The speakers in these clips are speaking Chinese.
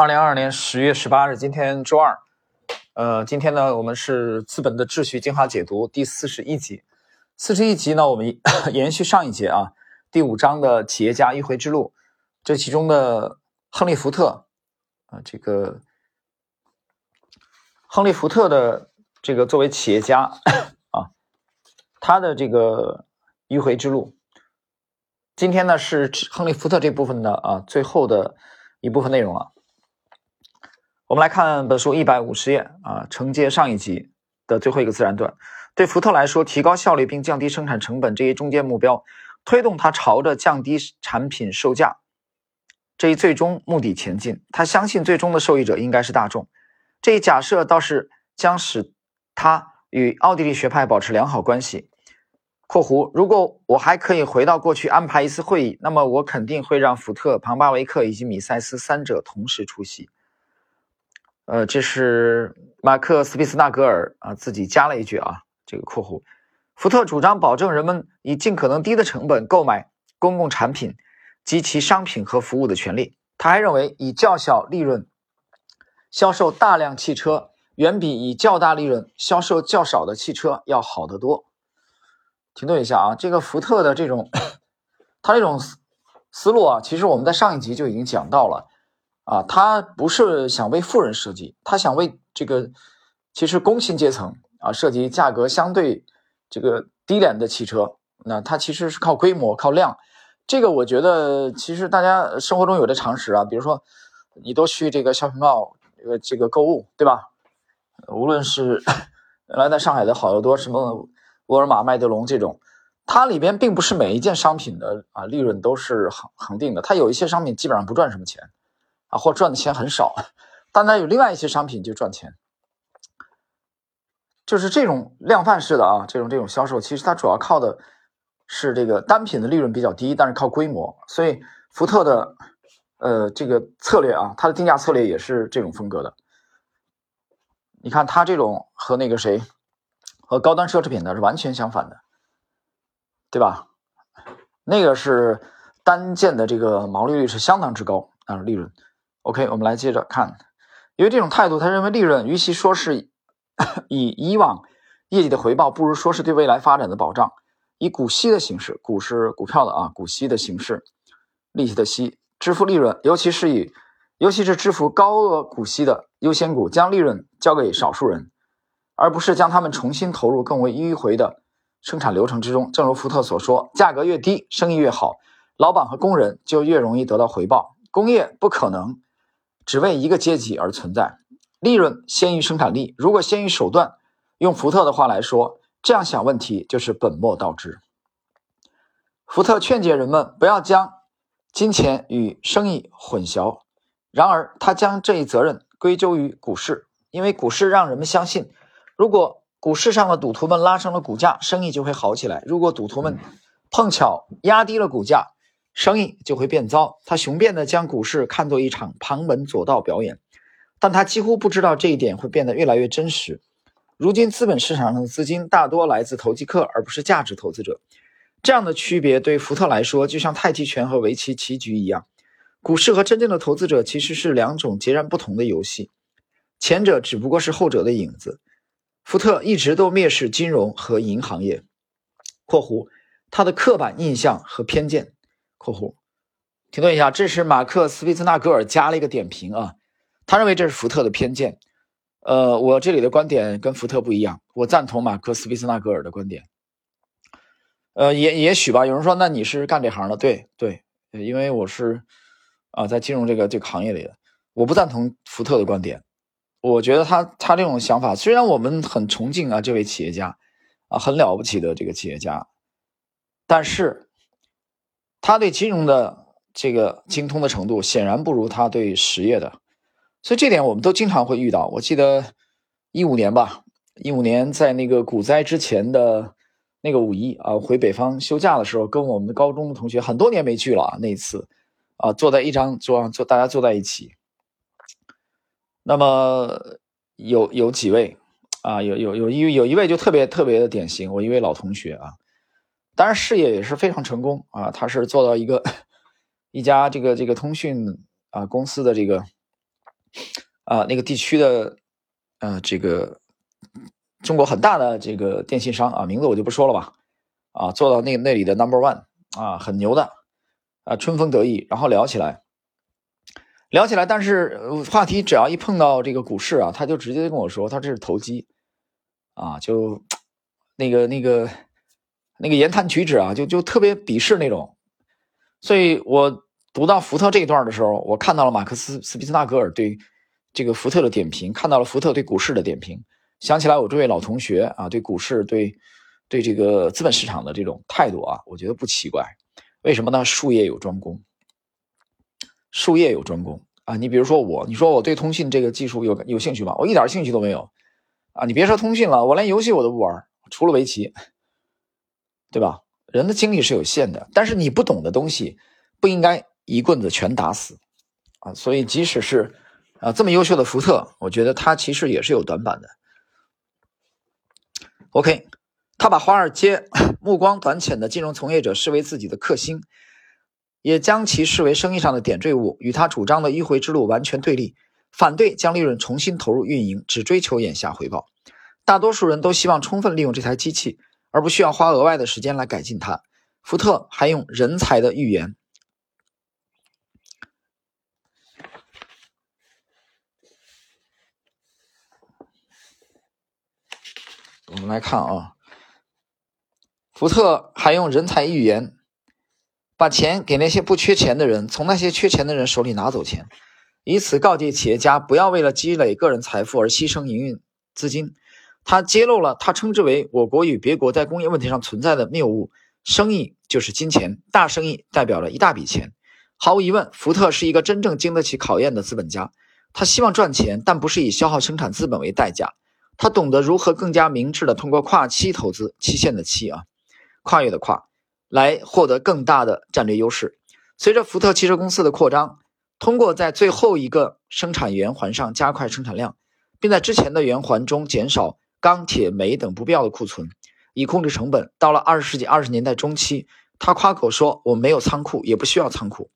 二零二二年十月十八日，今天周二。呃，今天呢，我们是《资本的秩序》精华解读第四十一集。四十一集呢，我们 延续上一节啊，第五章的企业家迂回之路。这其中的亨利·福特啊，这个亨利·福特的这个作为企业家 啊，他的这个迂回之路。今天呢，是亨利·福特这部分的啊最后的一部分内容了。我们来看本书一百五十页啊，承接上一集的最后一个自然段。对福特来说，提高效率并降低生产成本这一中间目标，推动他朝着降低产品售价这一最终目的前进。他相信最终的受益者应该是大众。这一假设倒是将使他与奥地利学派保持良好关系。（括弧）如果我还可以回到过去安排一次会议，那么我肯定会让福特、庞巴维克以及米塞斯三者同时出席。呃，这是马克·斯皮斯纳格尔啊自己加了一句啊，这个括弧，福特主张保证人们以尽可能低的成本购买公共产品及其商品和服务的权利。他还认为，以较小利润销售大量汽车，远比以较大利润销售较少的汽车要好得多。停顿一下啊，这个福特的这种 他这种思路啊，其实我们在上一集就已经讲到了。啊，他不是想为富人设计，他想为这个其实工薪阶层啊设计价格相对这个低廉的汽车。那它其实是靠规模、靠量。这个我觉得其实大家生活中有的常识啊，比如说你都去这个 shopping mall 这个这个购物，对吧？无论是原来在上海的好又多，什么沃尔玛、麦德龙这种，它里边并不是每一件商品的啊利润都是恒恒定的，它有一些商品基本上不赚什么钱。啊，或赚的钱很少，但它有另外一些商品就赚钱，就是这种量贩式的啊，这种这种销售，其实它主要靠的是这个单品的利润比较低，但是靠规模。所以福特的呃这个策略啊，它的定价策略也是这种风格的。你看它这种和那个谁和高端奢侈品的是完全相反的，对吧？那个是单件的这个毛利率是相当之高啊，利润。OK，我们来接着看，因为这种态度，他认为利润与其说是以以往业绩的回报，不如说是对未来发展的保障。以股息的形式，股是股票的啊，股息的形式，利息的息，支付利润，尤其是以尤其是支付高额股息的优先股，将利润交给少数人，而不是将他们重新投入更为迂回的生产流程之中。正如福特所说，价格越低，生意越好，老板和工人就越容易得到回报。工业不可能。只为一个阶级而存在，利润先于生产力。如果先于手段，用福特的话来说，这样想问题就是本末倒置。福特劝诫人们不要将金钱与生意混淆，然而他将这一责任归咎于股市，因为股市让人们相信，如果股市上的赌徒们拉升了股价，生意就会好起来；如果赌徒们碰巧压低了股价，生意就会变糟。他雄辩地将股市看作一场旁门左道表演，但他几乎不知道这一点会变得越来越真实。如今资本市场上的资金大多来自投机客，而不是价值投资者。这样的区别对福特来说，就像太极拳和围棋棋局一样。股市和真正的投资者其实是两种截然不同的游戏，前者只不过是后者的影子。福特一直都蔑视金融和银行业（括弧他的刻板印象和偏见）。括弧，停顿一下，这是马克·斯皮兹纳格尔加了一个点评啊，他认为这是福特的偏见。呃，我这里的观点跟福特不一样，我赞同马克·斯皮兹纳格尔的观点。呃，也也许吧，有人说，那你是干这行的？对对，因为我是啊，在金融这个这个行业里的，我不赞同福特的观点。我觉得他他这种想法，虽然我们很崇敬啊这位企业家啊，很了不起的这个企业家，但是。他对金融的这个精通的程度显然不如他对实业的，所以这点我们都经常会遇到。我记得一五年吧，一五年在那个股灾之前的那个五一啊，回北方休假的时候，跟我们的高中的同学很多年没聚了啊，那一次啊，坐在一张桌上，坐大家坐在一起，那么有有几位啊，有有有一有一位就特别特别的典型，我一位老同学啊。当然，事业也是非常成功啊！他是做到一个一家这个这个通讯啊公司的这个啊那个地区的呃这个中国很大的这个电信商啊，名字我就不说了吧，啊做到那那里的 number one 啊，很牛的啊，春风得意，然后聊起来，聊起来，但是话题只要一碰到这个股市啊，他就直接跟我说他这是投机啊，就 那个那个那个言谈举止啊，就就特别鄙视那种，所以我。读到福特这一段的时候，我看到了马克思·斯皮斯纳格尔对这个福特的点评，看到了福特对股市的点评，想起来我这位老同学啊，对股市、对对这个资本市场的这种态度啊，我觉得不奇怪。为什么呢？术业有专攻，术业有专攻啊！你比如说我，你说我对通信这个技术有有兴趣吗？我一点兴趣都没有啊！你别说通信了，我连游戏我都不玩，除了围棋，对吧？人的精力是有限的，但是你不懂的东西不应该。一棍子全打死，啊，所以即使是啊这么优秀的福特，我觉得他其实也是有短板的。OK，他把华尔街目光短浅的金融从业者视为自己的克星，也将其视为生意上的点缀物，与他主张的迂回之路完全对立，反对将利润重新投入运营，只追求眼下回报。大多数人都希望充分利用这台机器，而不需要花额外的时间来改进它。福特还用人才的预言。我们来看啊，福特还用人才预言，把钱给那些不缺钱的人，从那些缺钱的人手里拿走钱，以此告诫企业家不要为了积累个人财富而牺牲营运资金。他揭露了他称之为我国与别国在工业问题上存在的谬误：生意就是金钱，大生意代表了一大笔钱。毫无疑问，福特是一个真正经得起考验的资本家。他希望赚钱，但不是以消耗生产资本为代价。他懂得如何更加明智地通过跨期投资期限的期啊，跨越的跨，来获得更大的战略优势。随着福特汽车公司的扩张，通过在最后一个生产圆环上加快生产量，并在之前的圆环中减少钢铁、煤等不必要的库存，以控制成本。到了二十世纪二十年代中期，他夸口说：“我没有仓库，也不需要仓库。”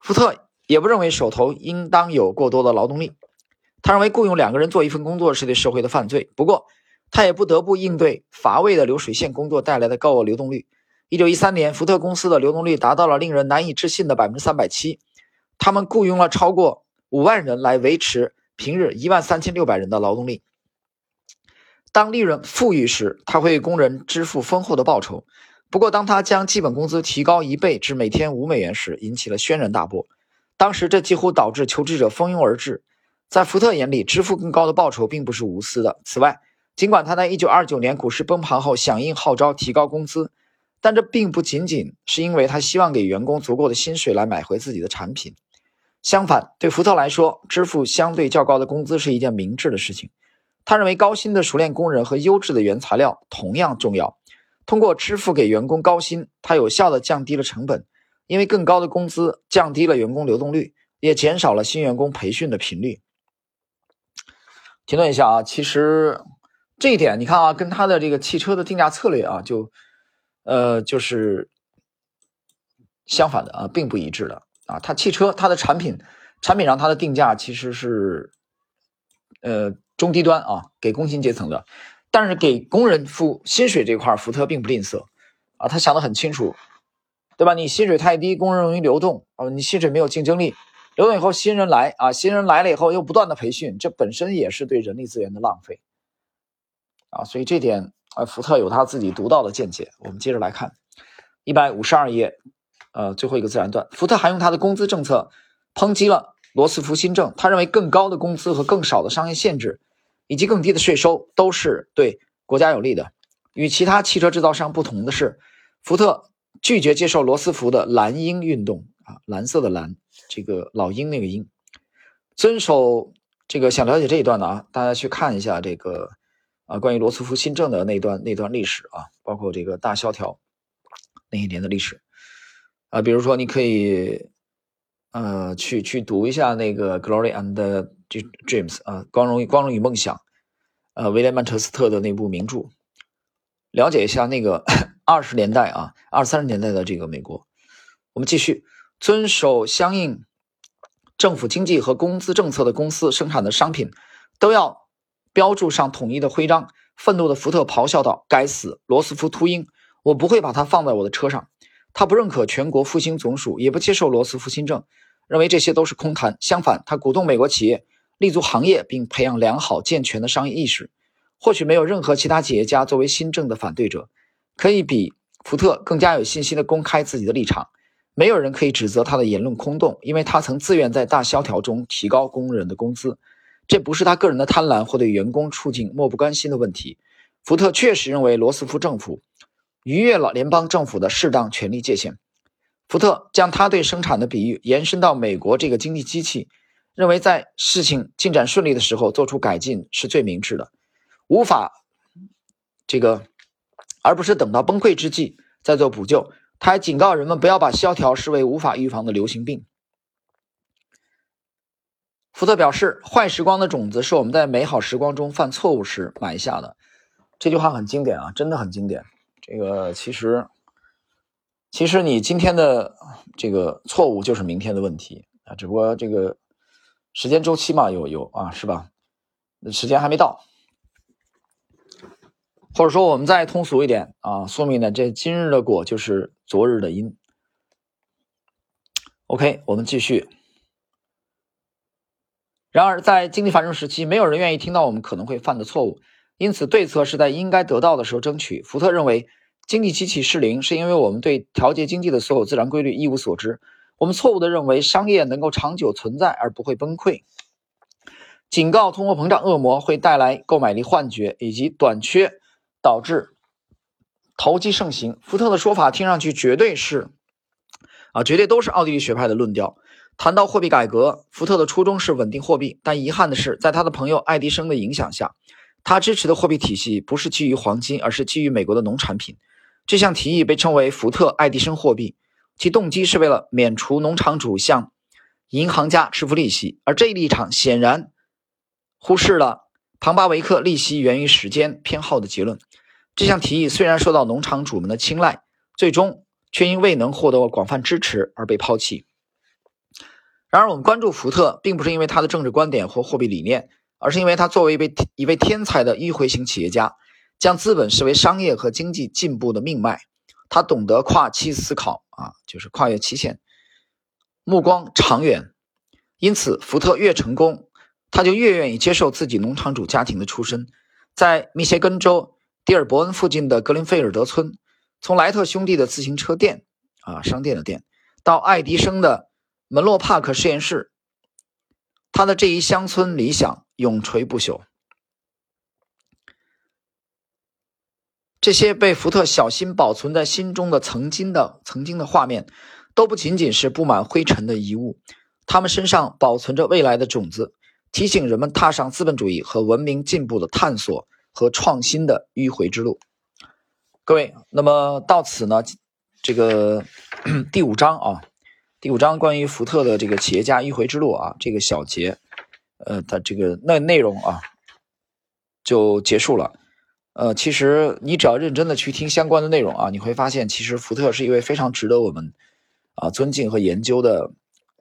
福特也不认为手头应当有过多的劳动力。他认为雇佣两个人做一份工作是对社会的犯罪，不过他也不得不应对乏味的流水线工作带来的高额流动率。一九一三年，福特公司的流动率达到了令人难以置信的百分之三百七，他们雇佣了超过五万人来维持平日一万三千六百人的劳动力。当利润富裕时，他会为工人支付丰厚的报酬。不过，当他将基本工资提高一倍至每天五美元时，引起了轩然大波。当时，这几乎导致求职者蜂拥而至。在福特眼里，支付更高的报酬并不是无私的。此外，尽管他在1929年股市崩盘后响应号召提高工资，但这并不仅仅是因为他希望给员工足够的薪水来买回自己的产品。相反，对福特来说，支付相对较高的工资是一件明智的事情。他认为高薪的熟练工人和优质的原材料同样重要。通过支付给员工高薪，他有效地降低了成本，因为更高的工资降低了员工流动率，也减少了新员工培训的频率。停顿一下啊，其实这一点你看啊，跟他的这个汽车的定价策略啊，就呃就是相反的啊，并不一致的啊。他汽车它的产品产品上它的定价其实是呃中低端啊，给工薪阶层的，但是给工人付薪水这块，福特并不吝啬啊，他想的很清楚，对吧？你薪水太低，工人容易流动啊，你薪水没有竞争力。流动以后，新人来啊，新人来了以后又不断的培训，这本身也是对人力资源的浪费啊，所以这点啊，福特有他自己独到的见解。我们接着来看一百五十二页，呃，最后一个自然段，福特还用他的工资政策抨击了罗斯福新政。他认为更高的工资和更少的商业限制，以及更低的税收都是对国家有利的。与其他汽车制造商不同的是，福特拒绝接受罗斯福的蓝鹰运动啊，蓝色的蓝。这个老鹰那个鹰，遵守这个想了解这一段的啊，大家去看一下这个啊，关于罗斯福新政的那段那段历史啊，包括这个大萧条那一年的历史啊，比如说你可以呃去去读一下那个《Glory and Dreams》啊，光荣与光荣与梦想，呃，威廉曼彻斯特的那部名著，了解一下那个 二十年代啊，二三十年代的这个美国。我们继续。遵守相应政府经济和工资政策的公司生产的商品都要标注上统一的徽章。愤怒的福特咆哮道：“该死，罗斯福秃鹰！我不会把它放在我的车上。”他不认可全国复兴总署，也不接受罗斯福新政，认为这些都是空谈。相反，他鼓动美国企业立足行业，并培养良好健全的商业意识。或许没有任何其他企业家作为新政的反对者，可以比福特更加有信心地公开自己的立场。没有人可以指责他的言论空洞，因为他曾自愿在大萧条中提高工人的工资。这不是他个人的贪婪或对员工处境漠不关心的问题。福特确实认为罗斯福政府逾越了联邦政府的适当权力界限。福特将他对生产的比喻延伸到美国这个经济机器，认为在事情进展顺利的时候做出改进是最明智的，无法这个，而不是等到崩溃之际再做补救。他还警告人们不要把萧条视为无法预防的流行病。福特表示：“坏时光的种子是我们在美好时光中犯错误时埋下的。”这句话很经典啊，真的很经典。这个其实，其实你今天的这个错误就是明天的问题啊，只不过这个时间周期嘛，有有啊，是吧？时间还没到，或者说我们再通俗一点啊，说明呢，这今日的果就是昨日的因。OK，我们继续。然而，在经济繁荣时期，没有人愿意听到我们可能会犯的错误。因此，对策是在应该得到的时候争取。福特认为，经济机器失灵是因为我们对调节经济的所有自然规律一无所知。我们错误地认为商业能够长久存在而不会崩溃，警告通货膨胀恶魔会带来购买力幻觉以及短缺，导致投机盛行。福特的说法听上去绝对是，啊，绝对都是奥地利学派的论调。谈到货币改革，福特的初衷是稳定货币，但遗憾的是，在他的朋友爱迪生的影响下。他支持的货币体系不是基于黄金，而是基于美国的农产品。这项提议被称为福特爱迪生货币，其动机是为了免除农场主向银行家支付利息。而这一立场显然忽视了庞巴维克利息源于时间偏好的结论。这项提议虽然受到农场主们的青睐，最终却因未能获得广泛支持而被抛弃。然而，我们关注福特，并不是因为他的政治观点或货币理念。而是因为他作为一位一位天才的迂回型企业家，将资本视为商业和经济进步的命脉。他懂得跨期思考啊，就是跨越期限，目光长远。因此，福特越成功，他就越愿意接受自己农场主家庭的出身。在密歇根州迪尔伯恩附近的格林菲尔德村，从莱特兄弟的自行车店啊商店的店，到爱迪生的门洛帕克实验室，他的这一乡村理想。永垂不朽。这些被福特小心保存在心中的曾经的曾经的画面，都不仅仅是布满灰尘的遗物，他们身上保存着未来的种子，提醒人们踏上资本主义和文明进步的探索和创新的迂回之路。各位，那么到此呢，这个 第五章啊，第五章关于福特的这个企业家迂回之路啊，这个小节。呃，它这个那内容啊，就结束了。呃，其实你只要认真的去听相关的内容啊，你会发现，其实福特是一位非常值得我们啊尊敬和研究的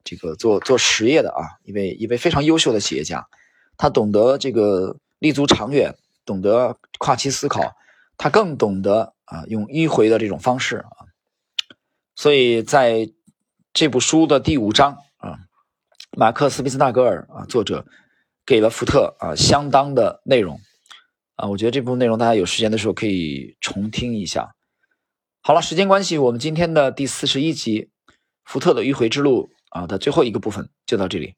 这个做做实业的啊一位一位非常优秀的企业家。他懂得这个立足长远，懂得跨期思考，他更懂得啊用迂回的这种方式啊。所以在这部书的第五章啊。马克·斯皮斯纳格尔啊，作者给了福特啊相当的内容啊，我觉得这部分内容大家有时间的时候可以重听一下。好了，时间关系，我们今天的第四十一集《福特的迂回之路》啊的最后一个部分就到这里。